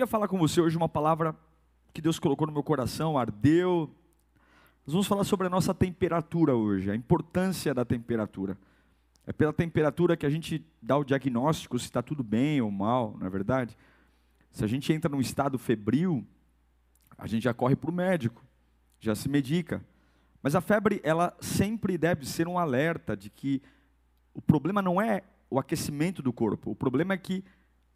Queria falar com você hoje uma palavra que Deus colocou no meu coração, ardeu. Nós vamos falar sobre a nossa temperatura hoje, a importância da temperatura. É pela temperatura que a gente dá o diagnóstico se está tudo bem ou mal, não é verdade? Se a gente entra num estado febril, a gente já corre para o médico, já se medica. Mas a febre, ela sempre deve ser um alerta de que o problema não é o aquecimento do corpo, o problema é que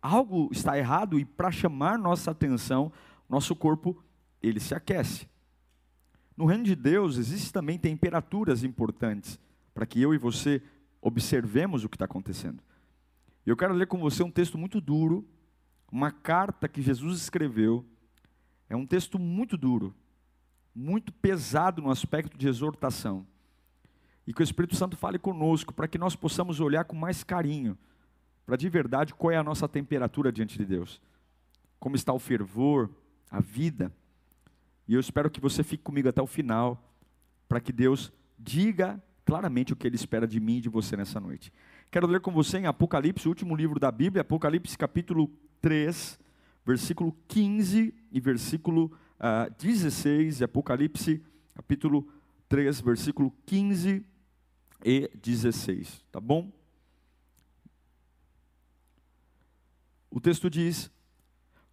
algo está errado e para chamar nossa atenção, nosso corpo ele se aquece. No reino de Deus existem também temperaturas importantes para que eu e você observemos o que está acontecendo. Eu quero ler com você um texto muito duro, uma carta que Jesus escreveu. É um texto muito duro, muito pesado no aspecto de exortação. E que o Espírito Santo fale conosco para que nós possamos olhar com mais carinho para de verdade qual é a nossa temperatura diante de Deus. Como está o fervor, a vida. E eu espero que você fique comigo até o final, para que Deus diga claramente o que Ele espera de mim e de você nessa noite. Quero ler com você em Apocalipse, o último livro da Bíblia, Apocalipse capítulo 3, versículo 15 e versículo uh, ah, 16, Apocalipse capítulo 3, versículo 15 e 16, tá bom? O texto diz: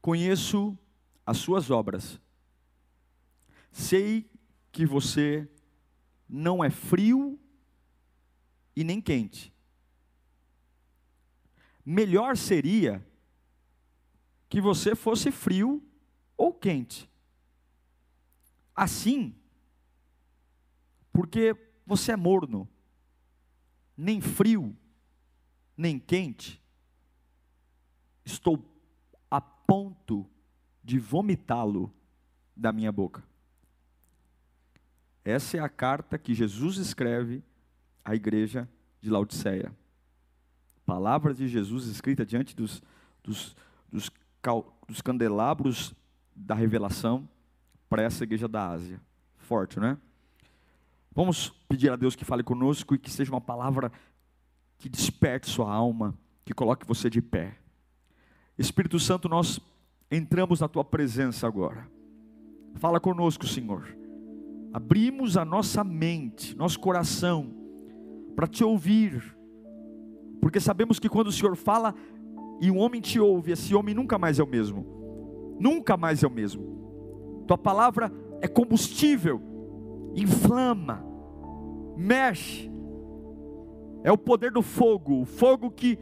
Conheço as suas obras, sei que você não é frio e nem quente. Melhor seria que você fosse frio ou quente. Assim, porque você é morno, nem frio, nem quente estou a ponto de vomitá-lo da minha boca. Essa é a carta que Jesus escreve à igreja de Laodiceia. Palavras de Jesus escrita diante dos, dos, dos, dos candelabros da revelação para essa igreja da Ásia. Forte, né? Vamos pedir a Deus que fale conosco e que seja uma palavra que desperte sua alma, que coloque você de pé. Espírito Santo, nós entramos na tua presença agora. Fala conosco, Senhor. Abrimos a nossa mente, nosso coração, para te ouvir, porque sabemos que quando o Senhor fala e um homem te ouve, esse homem nunca mais é o mesmo, nunca mais é o mesmo. Tua palavra é combustível, inflama, mexe, é o poder do fogo, o fogo que,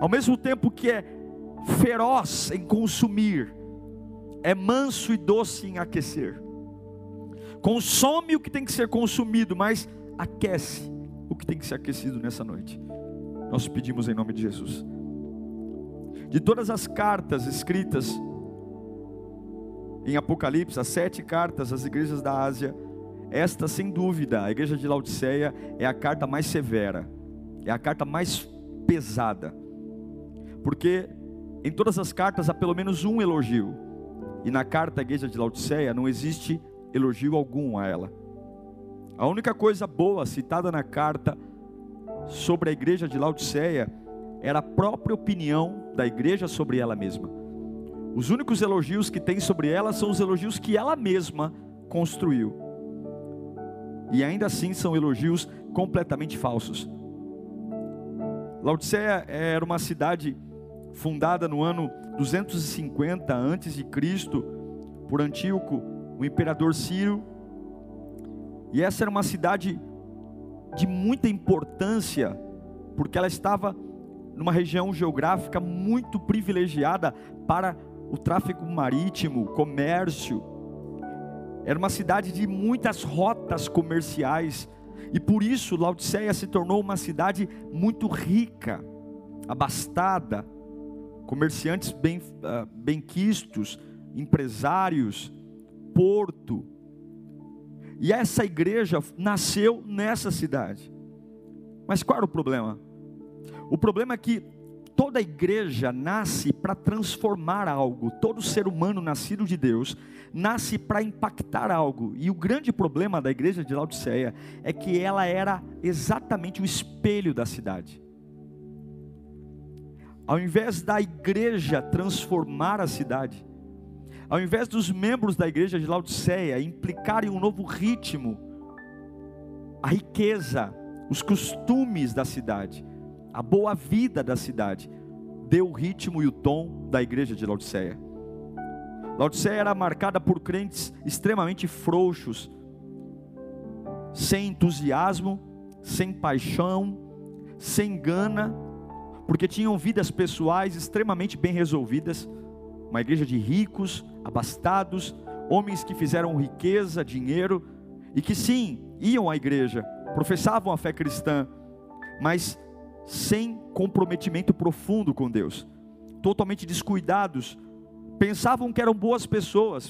ao mesmo tempo que é feroz em consumir, é manso e doce em aquecer. Consome o que tem que ser consumido, mas aquece o que tem que ser aquecido nessa noite. Nós pedimos em nome de Jesus. De todas as cartas escritas em Apocalipse, as sete cartas às igrejas da Ásia, esta, sem dúvida, a igreja de Laodiceia é a carta mais severa, é a carta mais pesada, porque em todas as cartas há pelo menos um elogio. E na carta à igreja de Laodiceia não existe elogio algum a ela. A única coisa boa citada na carta sobre a igreja de Laodiceia era a própria opinião da igreja sobre ela mesma. Os únicos elogios que tem sobre ela são os elogios que ela mesma construiu. E ainda assim são elogios completamente falsos. Laodiceia era uma cidade fundada no ano 250 a.C. por Antíoco, o imperador Ciro. E essa era uma cidade de muita importância, porque ela estava numa região geográfica muito privilegiada para o tráfego marítimo, comércio. Era uma cidade de muitas rotas comerciais, e por isso Laodiceia se tornou uma cidade muito rica, abastada, comerciantes bem, uh, empresários, porto. E essa igreja nasceu nessa cidade. Mas qual era o problema? O problema é que toda igreja nasce para transformar algo. Todo ser humano nascido de Deus nasce para impactar algo. E o grande problema da igreja de Laodiceia é que ela era exatamente o espelho da cidade. Ao invés da igreja transformar a cidade, ao invés dos membros da igreja de Laodiceia implicarem um novo ritmo, a riqueza, os costumes da cidade, a boa vida da cidade, deu o ritmo e o tom da igreja de Laodiceia. Laodiceia era marcada por crentes extremamente frouxos, sem entusiasmo, sem paixão, sem gana, porque tinham vidas pessoais extremamente bem resolvidas. Uma igreja de ricos, abastados, homens que fizeram riqueza, dinheiro, e que sim, iam à igreja, professavam a fé cristã, mas sem comprometimento profundo com Deus, totalmente descuidados, pensavam que eram boas pessoas,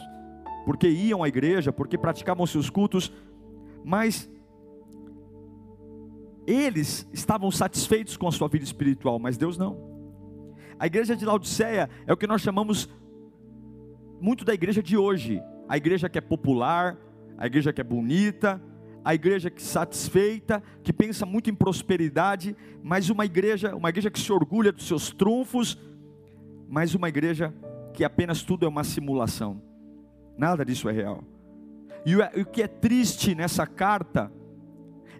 porque iam à igreja, porque praticavam seus cultos, mas eles estavam satisfeitos com a sua vida espiritual, mas Deus não. A igreja de Laodiceia é o que nós chamamos muito da igreja de hoje. A igreja que é popular, a igreja que é bonita, a igreja que é satisfeita, que pensa muito em prosperidade, mas uma igreja, uma igreja que se orgulha dos seus trunfos, mas uma igreja que apenas tudo é uma simulação. Nada disso é real. E o que é triste nessa carta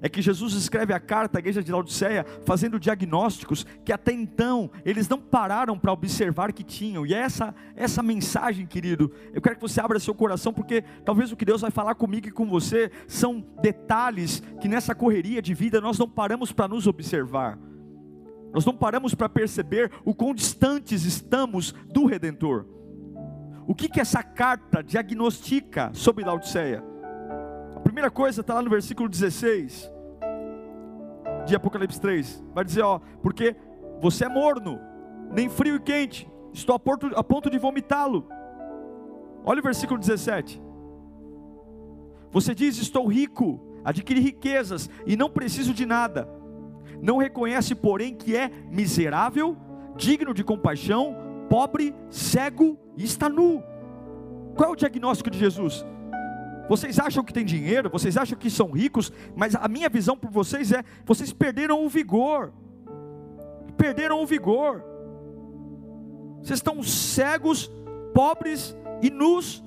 é que Jesus escreve a carta à igreja de Laodiceia fazendo diagnósticos que até então eles não pararam para observar que tinham. E é essa essa mensagem, querido, eu quero que você abra seu coração porque talvez o que Deus vai falar comigo e com você são detalhes que nessa correria de vida nós não paramos para nos observar. Nós não paramos para perceber o quão distantes estamos do redentor. O que que essa carta diagnostica sobre Laodiceia? Primeira coisa está lá no versículo 16 de Apocalipse 3. Vai dizer, ó, porque você é morno, nem frio e quente, estou a ponto, a ponto de vomitá-lo. Olha o versículo 17. Você diz: Estou rico, adquiri riquezas e não preciso de nada. Não reconhece, porém, que é miserável, digno de compaixão, pobre, cego e está nu. Qual é o diagnóstico de Jesus? Vocês acham que tem dinheiro, vocês acham que são ricos, mas a minha visão por vocês é: vocês perderam o vigor. Perderam o vigor. Vocês estão cegos, pobres e nus,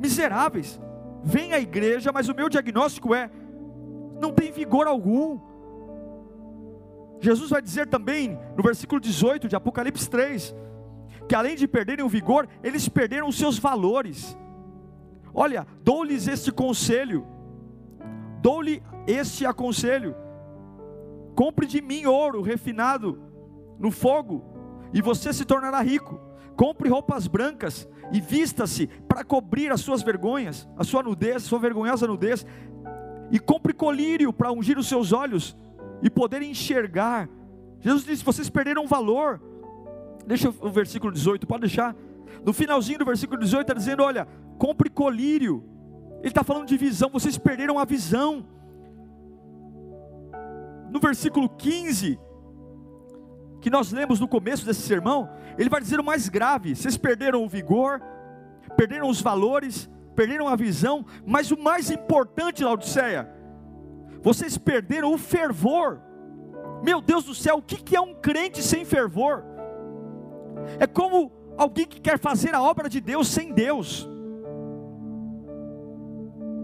miseráveis. Vem à igreja, mas o meu diagnóstico é: não tem vigor algum. Jesus vai dizer também no versículo 18 de Apocalipse 3, que além de perderem o vigor, eles perderam os seus valores. Olha, dou-lhes este conselho, dou-lhe este aconselho: compre de mim ouro refinado no fogo, e você se tornará rico. Compre roupas brancas e vista-se para cobrir as suas vergonhas, a sua nudez, a sua vergonhosa nudez, e compre colírio para ungir os seus olhos e poder enxergar. Jesus disse: vocês perderam valor. Deixa o versículo 18, pode deixar. No finalzinho do versículo 18 está dizendo: olha, compre colírio. Ele está falando de visão, vocês perderam a visão. No versículo 15, que nós lemos no começo desse sermão, ele vai dizer o mais grave: vocês perderam o vigor, perderam os valores, perderam a visão, mas o mais importante, Laodiceia, vocês perderam o fervor. Meu Deus do céu, o que é um crente sem fervor? É como alguém que quer fazer a obra de Deus sem Deus.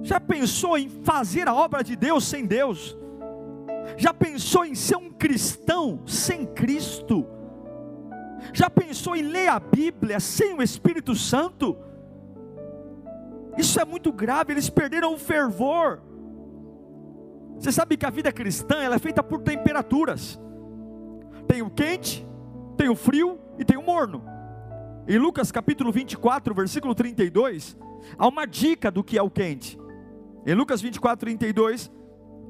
Já pensou em fazer a obra de Deus sem Deus? Já pensou em ser um cristão sem Cristo? Já pensou em ler a Bíblia sem o Espírito Santo? Isso é muito grave, eles perderam o fervor. Você sabe que a vida cristã ela é feita por temperaturas. Tem o quente, tem o frio e tem o morno. Em Lucas capítulo 24, versículo 32, há uma dica do que é o quente. Em Lucas 24, 32,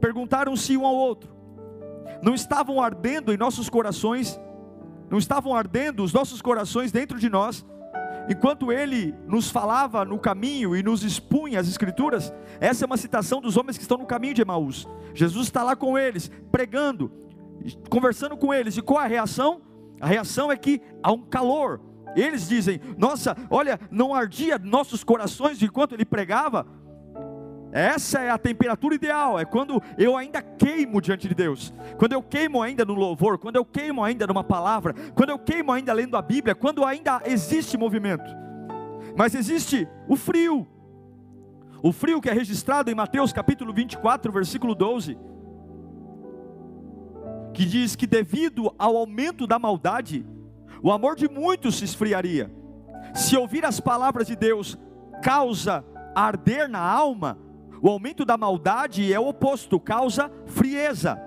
perguntaram-se um ao outro: Não estavam ardendo em nossos corações? Não estavam ardendo os nossos corações dentro de nós, enquanto ele nos falava no caminho e nos expunha as escrituras, essa é uma citação dos homens que estão no caminho de Emaús. Jesus está lá com eles, pregando, conversando com eles, e qual a reação? A reação é que há um calor. Eles dizem: Nossa, olha, não ardia nossos corações enquanto ele pregava. Essa é a temperatura ideal, é quando eu ainda queimo diante de Deus, quando eu queimo ainda no louvor, quando eu queimo ainda numa palavra, quando eu queimo ainda lendo a Bíblia, quando ainda existe movimento. Mas existe o frio, o frio que é registrado em Mateus capítulo 24, versículo 12, que diz que devido ao aumento da maldade, o amor de muitos se esfriaria. Se ouvir as palavras de Deus causa arder na alma, o aumento da maldade é o oposto, causa frieza.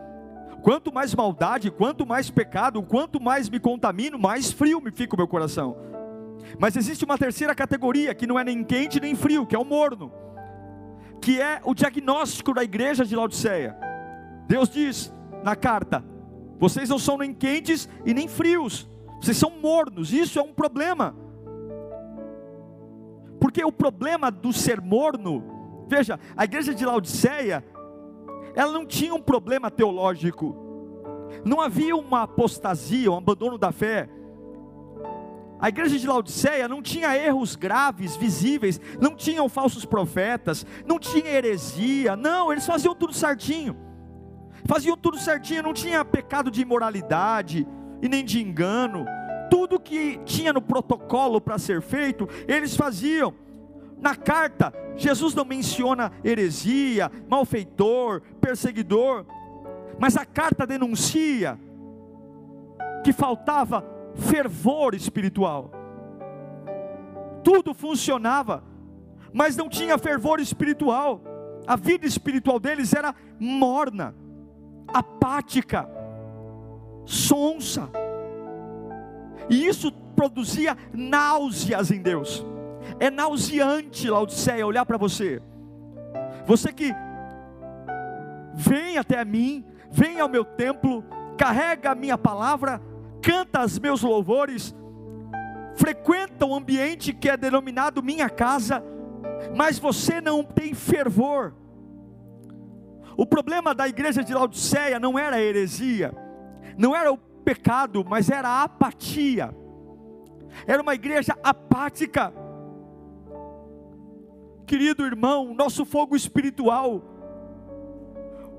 Quanto mais maldade, quanto mais pecado, quanto mais me contamino, mais frio me fica o meu coração. Mas existe uma terceira categoria que não é nem quente nem frio, que é o morno, que é o diagnóstico da igreja de Laodiceia. Deus diz na carta: vocês não são nem quentes e nem frios, vocês são mornos, isso é um problema. Porque o problema do ser morno Veja, a igreja de Laodiceia, ela não tinha um problema teológico, não havia uma apostasia, um abandono da fé. A igreja de Laodiceia não tinha erros graves, visíveis, não tinham falsos profetas, não tinha heresia, não, eles faziam tudo certinho, faziam tudo certinho, não tinha pecado de imoralidade e nem de engano, tudo que tinha no protocolo para ser feito, eles faziam. Na carta, Jesus não menciona heresia, malfeitor, perseguidor, mas a carta denuncia que faltava fervor espiritual. Tudo funcionava, mas não tinha fervor espiritual. A vida espiritual deles era morna, apática, sonsa. E isso produzia náuseas em Deus. É nauseante, Laodiceia, olhar para você. Você que vem até mim, vem ao meu templo, carrega a minha palavra, canta os meus louvores, frequenta o ambiente que é denominado minha casa, mas você não tem fervor. O problema da igreja de Laodiceia não era a heresia, não era o pecado, mas era a apatia. Era uma igreja apática Querido irmão, nosso fogo espiritual,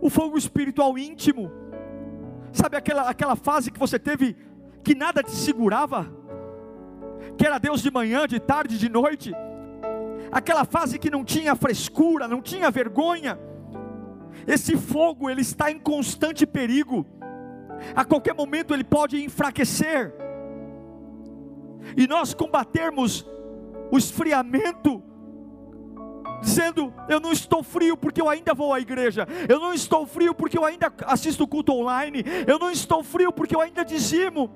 o fogo espiritual íntimo, sabe aquela, aquela fase que você teve que nada te segurava, que era Deus de manhã, de tarde, de noite, aquela fase que não tinha frescura, não tinha vergonha, esse fogo ele está em constante perigo, a qualquer momento ele pode enfraquecer, e nós combatermos o esfriamento dizendo: Eu não estou frio porque eu ainda vou à igreja, eu não estou frio porque eu ainda assisto culto online, eu não estou frio porque eu ainda dizimo.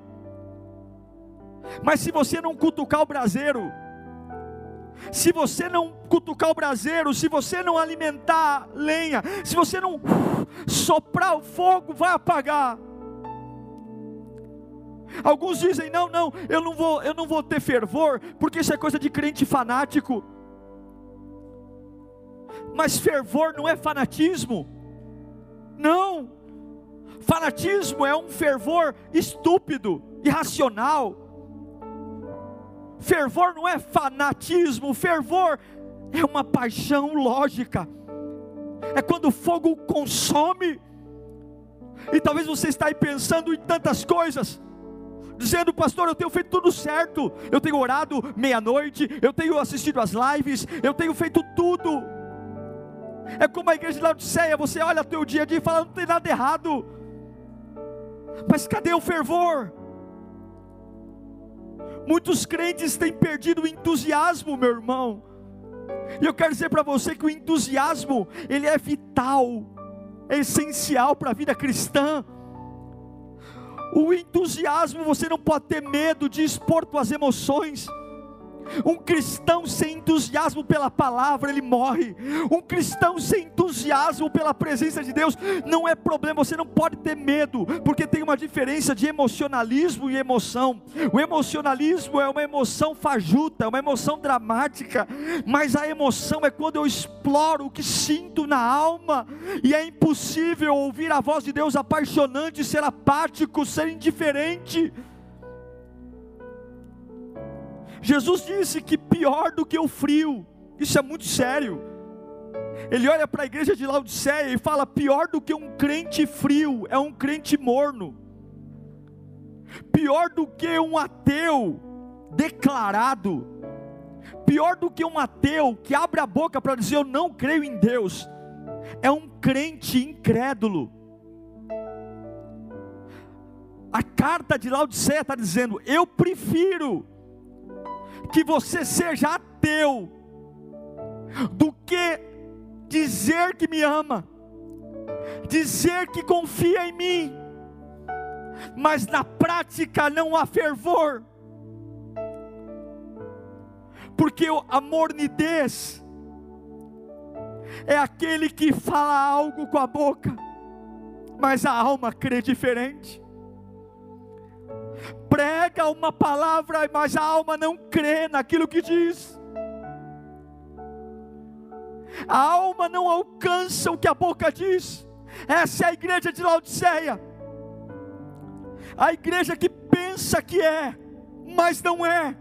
Mas se você não cutucar o braseiro, se você não cutucar o braseiro, se você não alimentar lenha, se você não soprar o fogo, vai apagar. Alguns dizem: "Não, não, eu não vou, eu não vou ter fervor, porque isso é coisa de crente fanático". Mas fervor não é fanatismo. Não. Fanatismo é um fervor estúpido, irracional. Fervor não é fanatismo, fervor é uma paixão lógica. É quando o fogo consome. E talvez você está aí pensando em tantas coisas dizendo, pastor, eu tenho feito tudo certo, eu tenho orado meia-noite, eu tenho assistido as lives, eu tenho feito tudo. É como a igreja de Laodiceia, você olha o teu dia a dia e fala, não tem nada errado. Mas cadê o fervor? Muitos crentes têm perdido o entusiasmo, meu irmão. E eu quero dizer para você que o entusiasmo, ele é vital, é essencial para a vida cristã. O entusiasmo, você não pode ter medo de expor suas emoções. Um cristão sem entusiasmo pela palavra, ele morre. Um cristão sem entusiasmo pela presença de Deus não é problema, você não pode ter medo, porque tem uma diferença de emocionalismo e emoção. O emocionalismo é uma emoção fajuta, é uma emoção dramática, mas a emoção é quando eu exploro o que sinto na alma, e é impossível ouvir a voz de Deus apaixonante, ser apático, ser indiferente. Jesus disse que pior do que o frio, isso é muito sério. Ele olha para a igreja de Laodiceia e fala: pior do que um crente frio é um crente morno, pior do que um ateu declarado, pior do que um ateu que abre a boca para dizer eu não creio em Deus, é um crente incrédulo. A carta de Laodiceia está dizendo: eu prefiro que você seja ateu, do que dizer que me ama, dizer que confia em mim, mas na prática não há fervor, porque a mornidez é aquele que fala algo com a boca, mas a alma crê diferente prega uma palavra, mas a alma não crê naquilo que diz. A alma não alcança o que a boca diz. Essa é a igreja de Laodiceia. A igreja que pensa que é, mas não é.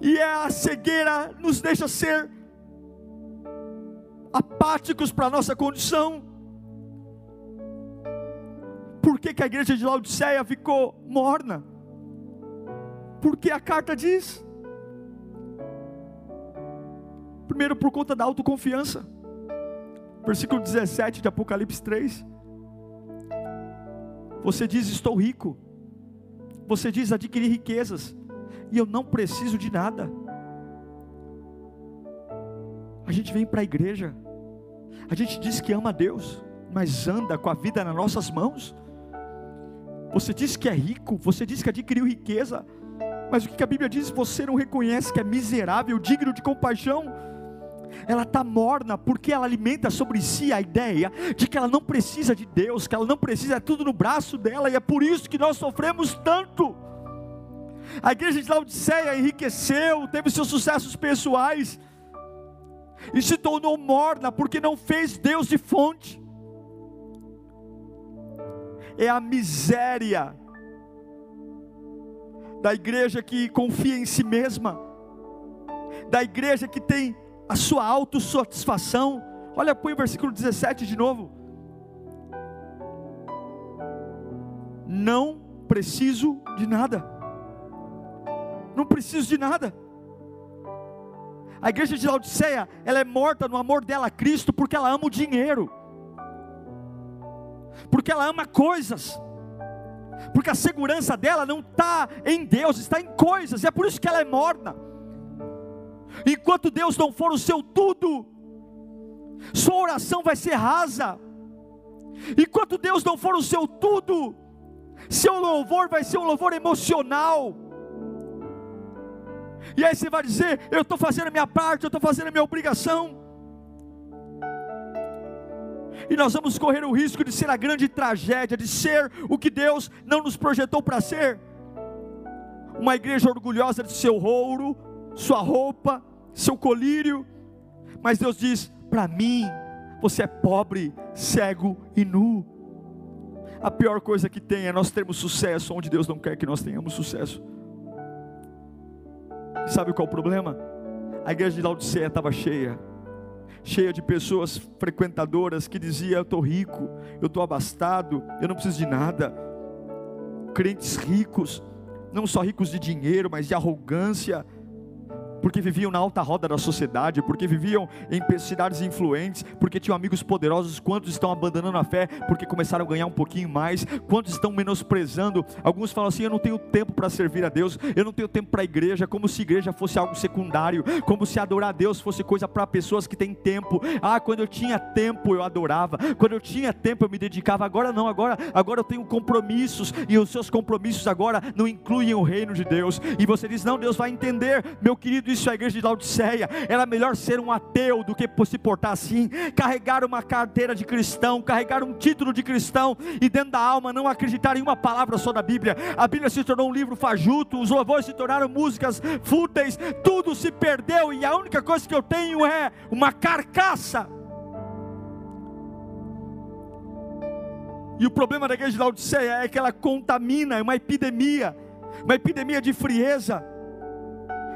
E é a cegueira nos deixa ser apáticos para a nossa condição. Por que, que a igreja de Laodiceia ficou morna? Porque a carta diz. Primeiro, por conta da autoconfiança. Versículo 17 de Apocalipse 3. Você diz: Estou rico. Você diz: Adquiri riquezas. E eu não preciso de nada. A gente vem para a igreja. A gente diz que ama a Deus, mas anda com a vida nas nossas mãos. Você diz que é rico, você diz que adquiriu riqueza, mas o que a Bíblia diz? Você não reconhece que é miserável, digno de compaixão. Ela está morna porque ela alimenta sobre si a ideia de que ela não precisa de Deus, que ela não precisa, é tudo no braço dela, e é por isso que nós sofremos tanto. A igreja de Laodiceia enriqueceu, teve seus sucessos pessoais, e se tornou morna porque não fez Deus de fonte é a miséria da igreja que confia em si mesma, da igreja que tem a sua autossatisfação. Olha, põe o versículo 17 de novo. Não preciso de nada. Não preciso de nada. A igreja de Laodiceia, ela é morta no amor dela a Cristo porque ela ama o dinheiro porque ela ama coisas, porque a segurança dela não está em Deus, está em coisas, é por isso que ela é morna. Enquanto Deus não for o seu tudo, sua oração vai ser rasa. Enquanto Deus não for o seu tudo, seu louvor vai ser um louvor emocional. E aí você vai dizer: Eu estou fazendo a minha parte, eu estou fazendo a minha obrigação e nós vamos correr o risco de ser a grande tragédia, de ser o que Deus não nos projetou para ser. Uma igreja orgulhosa de seu ouro, sua roupa, seu colírio, mas Deus diz: para mim, você é pobre, cego e nu. A pior coisa que tem é nós termos sucesso onde Deus não quer que nós tenhamos sucesso. Sabe qual é o problema? A igreja de Laodiceia estava cheia cheia de pessoas frequentadoras que dizia: Eu estou rico, eu estou abastado, eu não preciso de nada. Crentes ricos, não só ricos de dinheiro, mas de arrogância, porque viviam na alta roda da sociedade, porque viviam em cidades influentes, porque tinham amigos poderosos. Quantos estão abandonando a fé porque começaram a ganhar um pouquinho mais? Quantos estão menosprezando? Alguns falam assim: Eu não tenho tempo para servir a Deus, eu não tenho tempo para a igreja, como se igreja fosse algo secundário, como se adorar a Deus fosse coisa para pessoas que têm tempo. Ah, quando eu tinha tempo eu adorava, quando eu tinha tempo eu me dedicava. Agora não, agora, agora eu tenho compromissos e os seus compromissos agora não incluem o reino de Deus. E você diz: Não, Deus vai entender, meu querido isso a igreja de Laodiceia. Era melhor ser um ateu do que se portar assim, carregar uma carteira de cristão, carregar um título de cristão e dentro da alma não acreditar em uma palavra só da Bíblia. A Bíblia se tornou um livro fajuto, os louvores se tornaram músicas fúteis, tudo se perdeu e a única coisa que eu tenho é uma carcaça. E o problema da igreja de Laodiceia é que ela contamina, é uma epidemia, uma epidemia de frieza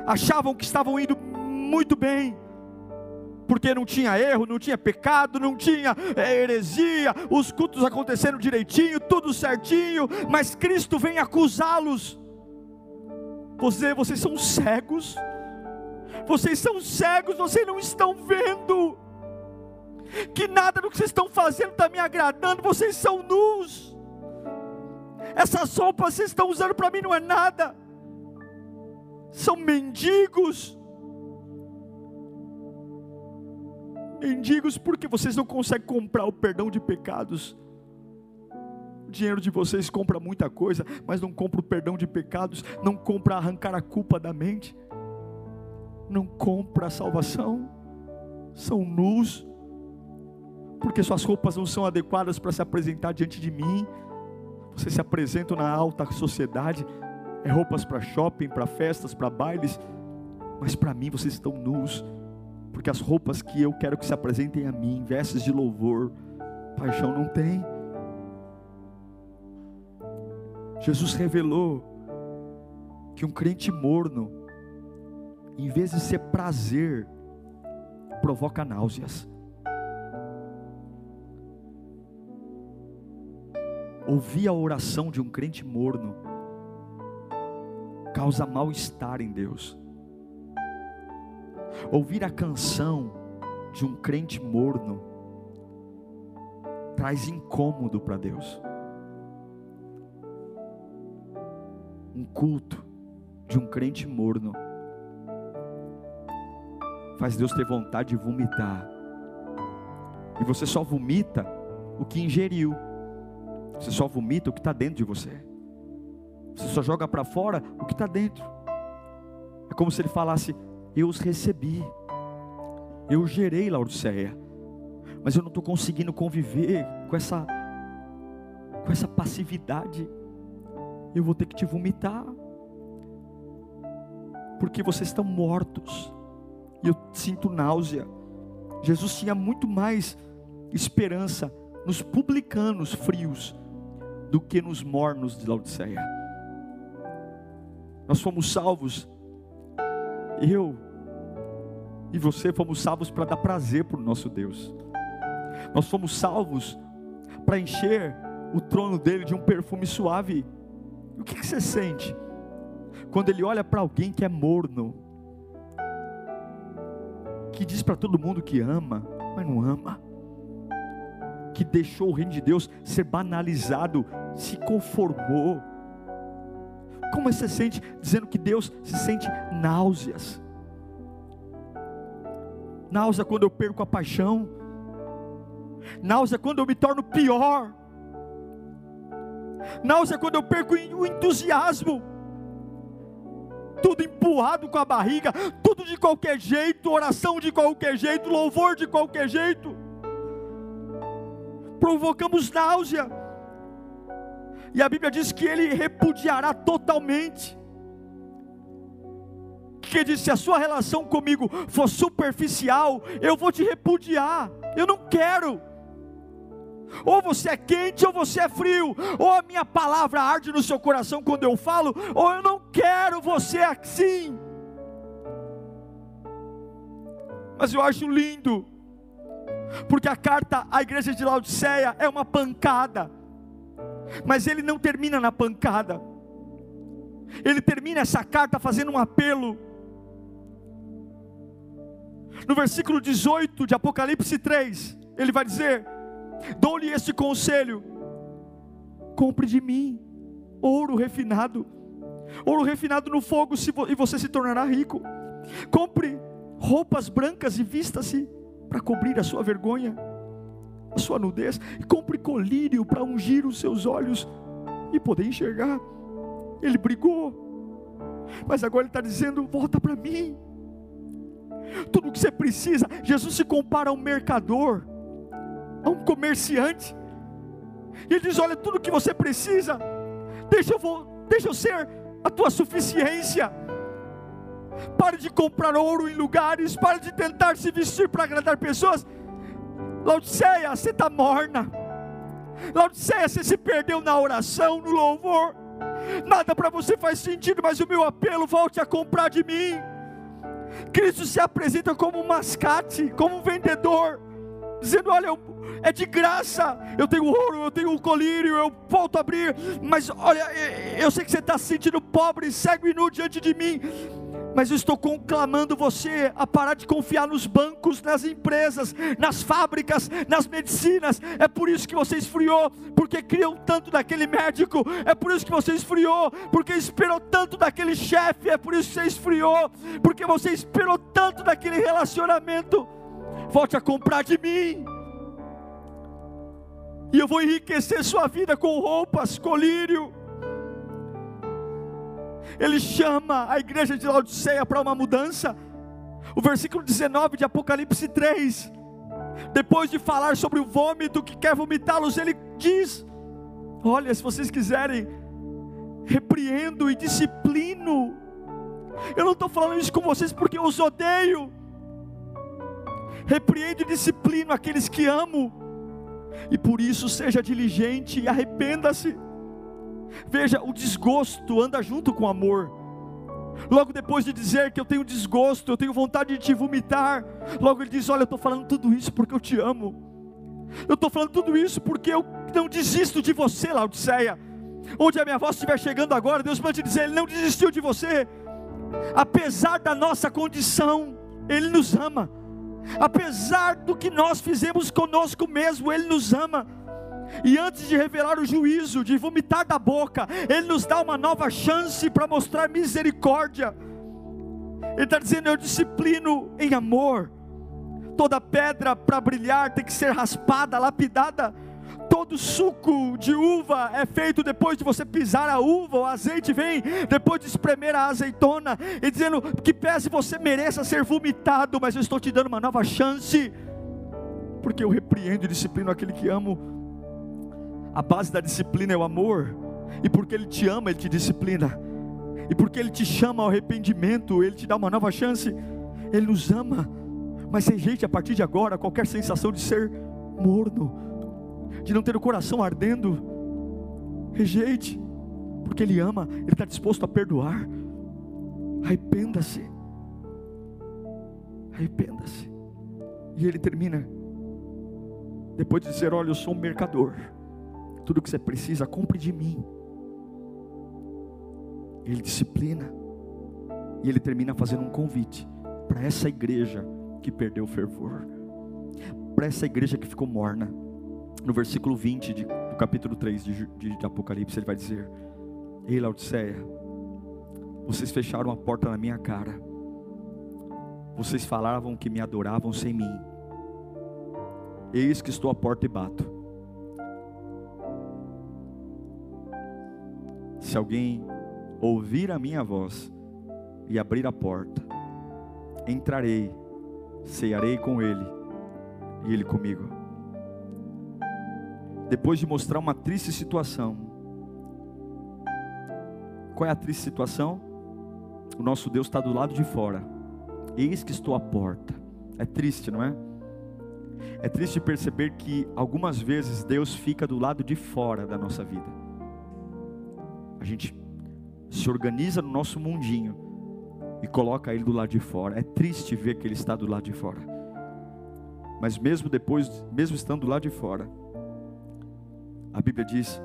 achavam que estavam indo muito bem, porque não tinha erro, não tinha pecado, não tinha é, heresia, os cultos acontecendo direitinho, tudo certinho, mas Cristo vem acusá-los. Você, vocês são cegos, vocês são cegos, vocês não estão vendo, que nada do que vocês estão fazendo está me agradando, vocês são nus, essas roupas que vocês estão usando para mim não é nada são mendigos. Mendigos porque vocês não conseguem comprar o perdão de pecados. O dinheiro de vocês compra muita coisa, mas não compra o perdão de pecados, não compra arrancar a culpa da mente, não compra a salvação. São nus, porque suas roupas não são adequadas para se apresentar diante de mim. Vocês se apresentam na alta sociedade, é roupas para shopping, para festas, para bailes, mas para mim vocês estão nus, porque as roupas que eu quero que se apresentem a mim, vestes de louvor, paixão não tem. Jesus revelou que um crente morno, em vez de ser prazer, provoca náuseas. Ouvir a oração de um crente morno causa mal-estar em Deus. Ouvir a canção de um crente morno traz incômodo para Deus. Um culto de um crente morno faz Deus ter vontade de vomitar. E você só vomita o que ingeriu. Você só vomita o que está dentro de você. Você só joga para fora o que está dentro. É como se ele falasse: Eu os recebi, eu gerei Laodiceia, mas eu não estou conseguindo conviver com essa, com essa passividade. Eu vou ter que te vomitar, porque vocês estão mortos, e eu sinto náusea. Jesus tinha muito mais esperança nos publicanos frios do que nos mornos de Laodiceia. Nós fomos salvos. Eu e você fomos salvos para dar prazer para o nosso Deus. Nós fomos salvos para encher o trono dele de um perfume suave. O que, que você sente quando ele olha para alguém que é morno, que diz para todo mundo que ama, mas não ama, que deixou o reino de Deus ser banalizado, se conformou? Como você se sente dizendo que Deus se sente náuseas? Náusea quando eu perco a paixão. Náusea quando eu me torno pior. Náusea quando eu perco o entusiasmo. Tudo empurrado com a barriga, tudo de qualquer jeito, oração de qualquer jeito, louvor de qualquer jeito. Provocamos náusea e a Bíblia diz que ele repudiará totalmente. Que diz: se a sua relação comigo for superficial, eu vou te repudiar. Eu não quero. Ou você é quente ou você é frio. Ou a minha palavra arde no seu coração quando eu falo, ou eu não quero você assim. Mas eu acho lindo, porque a carta à igreja de Laodiceia é uma pancada mas ele não termina na pancada. Ele termina essa carta fazendo um apelo. No versículo 18 de Apocalipse 3, ele vai dizer: Dou-lhe este conselho: compre de mim ouro refinado, ouro refinado no fogo, e você se tornará rico. Compre roupas brancas e vista-se para cobrir a sua vergonha, sua nudez. E compre colírio para ungir os seus olhos e poder enxergar. Ele brigou, mas agora ele está dizendo: volta para mim. Tudo o que você precisa, Jesus se compara a um mercador, a um comerciante. E ele diz: Olha, tudo o que você precisa, deixa eu, deixa eu ser a tua suficiência. Pare de comprar ouro em lugares, pare de tentar se vestir para agradar pessoas. Laodiceia, você está morna. Laodiceia, você se perdeu na oração, no louvor. Nada para você faz sentido, mas o meu apelo, volte a comprar de mim. Cristo se apresenta como um mascate, como um vendedor, dizendo: Olha, é de graça. Eu tenho ouro, eu tenho um colírio, eu volto a abrir. Mas olha, eu sei que você está se sentindo pobre, cego e nu diante de mim mas eu estou conclamando você a parar de confiar nos bancos, nas empresas, nas fábricas, nas medicinas. É por isso que você esfriou, porque criam tanto daquele médico. É por isso que você esfriou, porque esperou tanto daquele chefe. É por isso que você esfriou, porque você esperou tanto daquele relacionamento. Volte a comprar de mim. E eu vou enriquecer sua vida com roupas, colírio ele chama a igreja de Laodiceia para uma mudança. O versículo 19 de Apocalipse 3, depois de falar sobre o vômito que quer vomitá-los, ele diz: Olha, se vocês quiserem, repreendo e disciplino. Eu não estou falando isso com vocês porque eu os odeio. Repreendo e disciplino aqueles que amo, e por isso seja diligente e arrependa-se. Veja, o desgosto anda junto com o amor. Logo depois de dizer que eu tenho desgosto, eu tenho vontade de te vomitar, logo ele diz: Olha, eu estou falando tudo isso porque eu te amo. Eu estou falando tudo isso porque eu não desisto de você, Laodiceia. Onde a minha voz estiver chegando agora, Deus pode te dizer: Ele não desistiu de você. Apesar da nossa condição, Ele nos ama. Apesar do que nós fizemos conosco mesmo, Ele nos ama. E antes de revelar o juízo, de vomitar da boca, Ele nos dá uma nova chance para mostrar misericórdia. Ele está dizendo: Eu disciplino em amor. Toda pedra para brilhar tem que ser raspada, lapidada. Todo suco de uva é feito depois de você pisar a uva, o azeite vem depois de espremer a azeitona, e dizendo que pese você mereça ser vomitado, mas eu estou te dando uma nova chance, porque eu repreendo e disciplino aquele que amo a base da disciplina é o amor. E porque Ele te ama, Ele te disciplina. E porque Ele te chama ao arrependimento, Ele te dá uma nova chance. Ele nos ama. Mas rejeite a partir de agora qualquer sensação de ser morno, de não ter o coração ardendo. Rejeite, porque Ele ama, Ele está disposto a perdoar. Arrependa-se. Arrependa-se. E ele termina, depois de dizer: Olha, eu sou um mercador. Tudo que você precisa, compre de mim. Ele disciplina. E ele termina fazendo um convite para essa igreja que perdeu o fervor. Para essa igreja que ficou morna. No versículo 20 de, do capítulo 3 de, de, de Apocalipse, ele vai dizer: Ei, Laodiceia, vocês fecharam a porta na minha cara. Vocês falavam que me adoravam sem mim. Eis que estou à porta e bato. Se alguém ouvir a minha voz e abrir a porta, entrarei, cearei com ele e ele comigo. Depois de mostrar uma triste situação, qual é a triste situação? O nosso Deus está do lado de fora. Eis que estou à porta. É triste, não é? É triste perceber que algumas vezes Deus fica do lado de fora da nossa vida a gente se organiza no nosso mundinho e coloca ele do lado de fora. É triste ver que ele está do lado de fora. Mas mesmo depois, mesmo estando do lado de fora, a Bíblia diz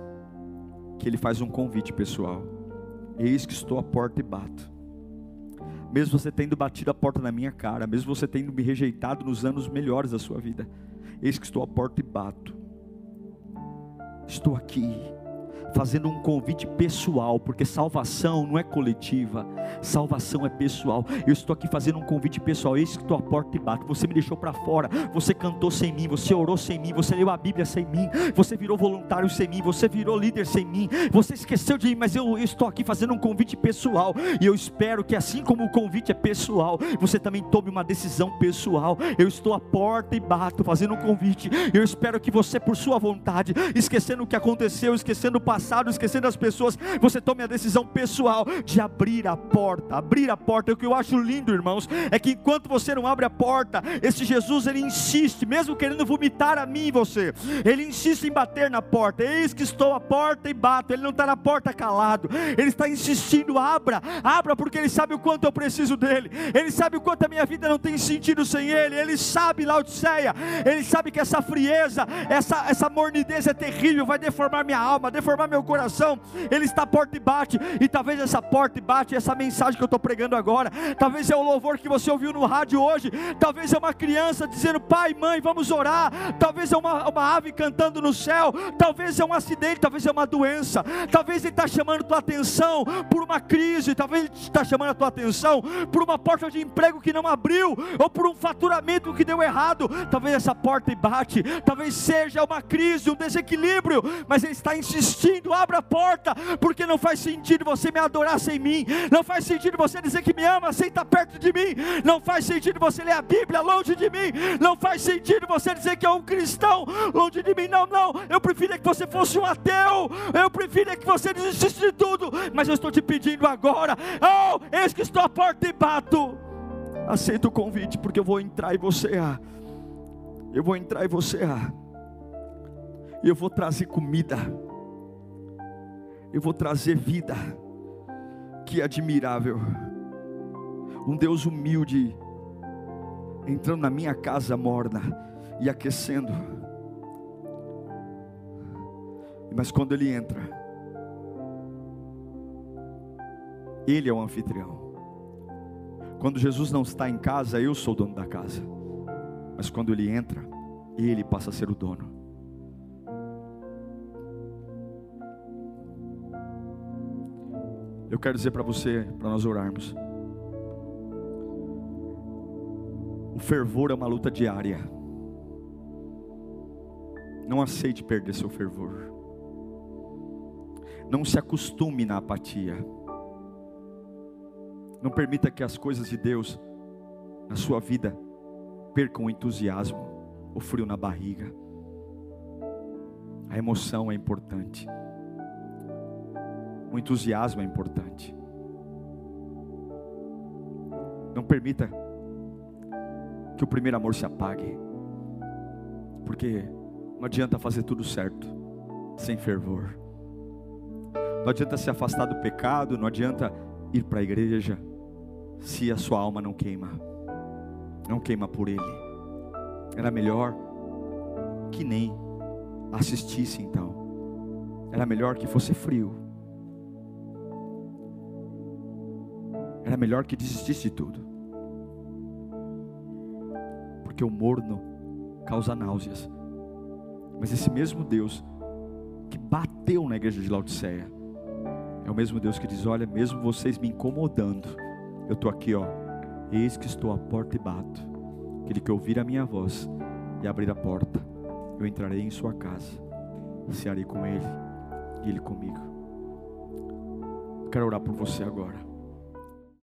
que ele faz um convite pessoal. Eis que estou à porta e bato. mesmo você tendo batido a porta na minha cara, mesmo você tendo me rejeitado nos anos melhores da sua vida, eis que estou à porta e bato. Estou aqui fazendo um convite pessoal, porque salvação não é coletiva, salvação é pessoal. Eu estou aqui fazendo um convite pessoal. Eis que à porta e bato. Você me deixou para fora, você cantou sem mim, você orou sem mim, você leu a Bíblia sem mim, você virou voluntário sem mim, você virou líder sem mim, você esqueceu de mim, mas eu, eu estou aqui fazendo um convite pessoal. E eu espero que, assim como o convite é pessoal, você também tome uma decisão pessoal. Eu estou à porta e bato, fazendo um convite. Eu espero que você, por sua vontade, esquecendo o que aconteceu, esquecendo o passado, passado, esquecendo as pessoas, você tome a decisão pessoal de abrir a porta, abrir a porta. O que eu acho lindo, irmãos, é que enquanto você não abre a porta, esse Jesus ele insiste, mesmo querendo vomitar a mim e você, ele insiste em bater na porta. Eis que estou à porta e bato. Ele não está na porta calado, ele está insistindo: abra, abra, porque ele sabe o quanto eu preciso dele, ele sabe o quanto a minha vida não tem sentido sem ele, ele sabe, Laodiceia, ele sabe que essa frieza, essa, essa mornidez é terrível, vai deformar minha alma, deformar meu coração, Ele está porta e bate, e talvez essa porta e bate, essa mensagem que eu estou pregando agora, talvez é o louvor que você ouviu no rádio hoje, talvez é uma criança dizendo, pai, mãe, vamos orar, talvez é uma, uma ave cantando no céu, talvez é um acidente, talvez é uma doença, talvez Ele está chamando tua atenção por uma crise, talvez Ele está chamando a tua atenção por uma porta de emprego que não abriu, ou por um faturamento que deu errado, talvez essa porta e bate, talvez seja uma crise, um desequilíbrio, mas Ele está insistindo pedindo, abra a porta, porque não faz sentido você me adorar sem mim, não faz sentido você dizer que me ama sem estar perto de mim, não faz sentido você ler a Bíblia longe de mim, não faz sentido você dizer que é um cristão longe de mim, não, não, eu preferia que você fosse um ateu, eu preferia que você desistisse de tudo, mas eu estou te pedindo agora, oh, eis que estou à porta e bato, aceita o convite, porque eu vou entrar e você, ah, eu vou entrar e você, ah, e eu vou trazer comida eu vou trazer vida. Que admirável. Um Deus humilde entrando na minha casa morna e aquecendo. Mas quando ele entra, ele é o anfitrião. Quando Jesus não está em casa, eu sou o dono da casa. Mas quando ele entra, ele passa a ser o dono. Eu quero dizer para você, para nós orarmos. O fervor é uma luta diária. Não aceite perder seu fervor. Não se acostume na apatia. Não permita que as coisas de Deus na sua vida percam o entusiasmo, o frio na barriga. A emoção é importante. O entusiasmo é importante. Não permita que o primeiro amor se apague. Porque não adianta fazer tudo certo sem fervor. Não adianta se afastar do pecado, não adianta ir para a igreja se a sua alma não queima. Não queima por ele. Era melhor que nem assistisse então. Era melhor que fosse frio Era melhor que desistisse de tudo. Porque o morno causa náuseas. Mas esse mesmo Deus que bateu na igreja de Laodiceia é o mesmo Deus que diz: Olha, mesmo vocês me incomodando, eu estou aqui, ó. Eis que estou à porta e bato. Aquele que ouvir a minha voz e abrir a porta, eu entrarei em sua casa, cearei com ele e ele comigo. quero orar por você agora.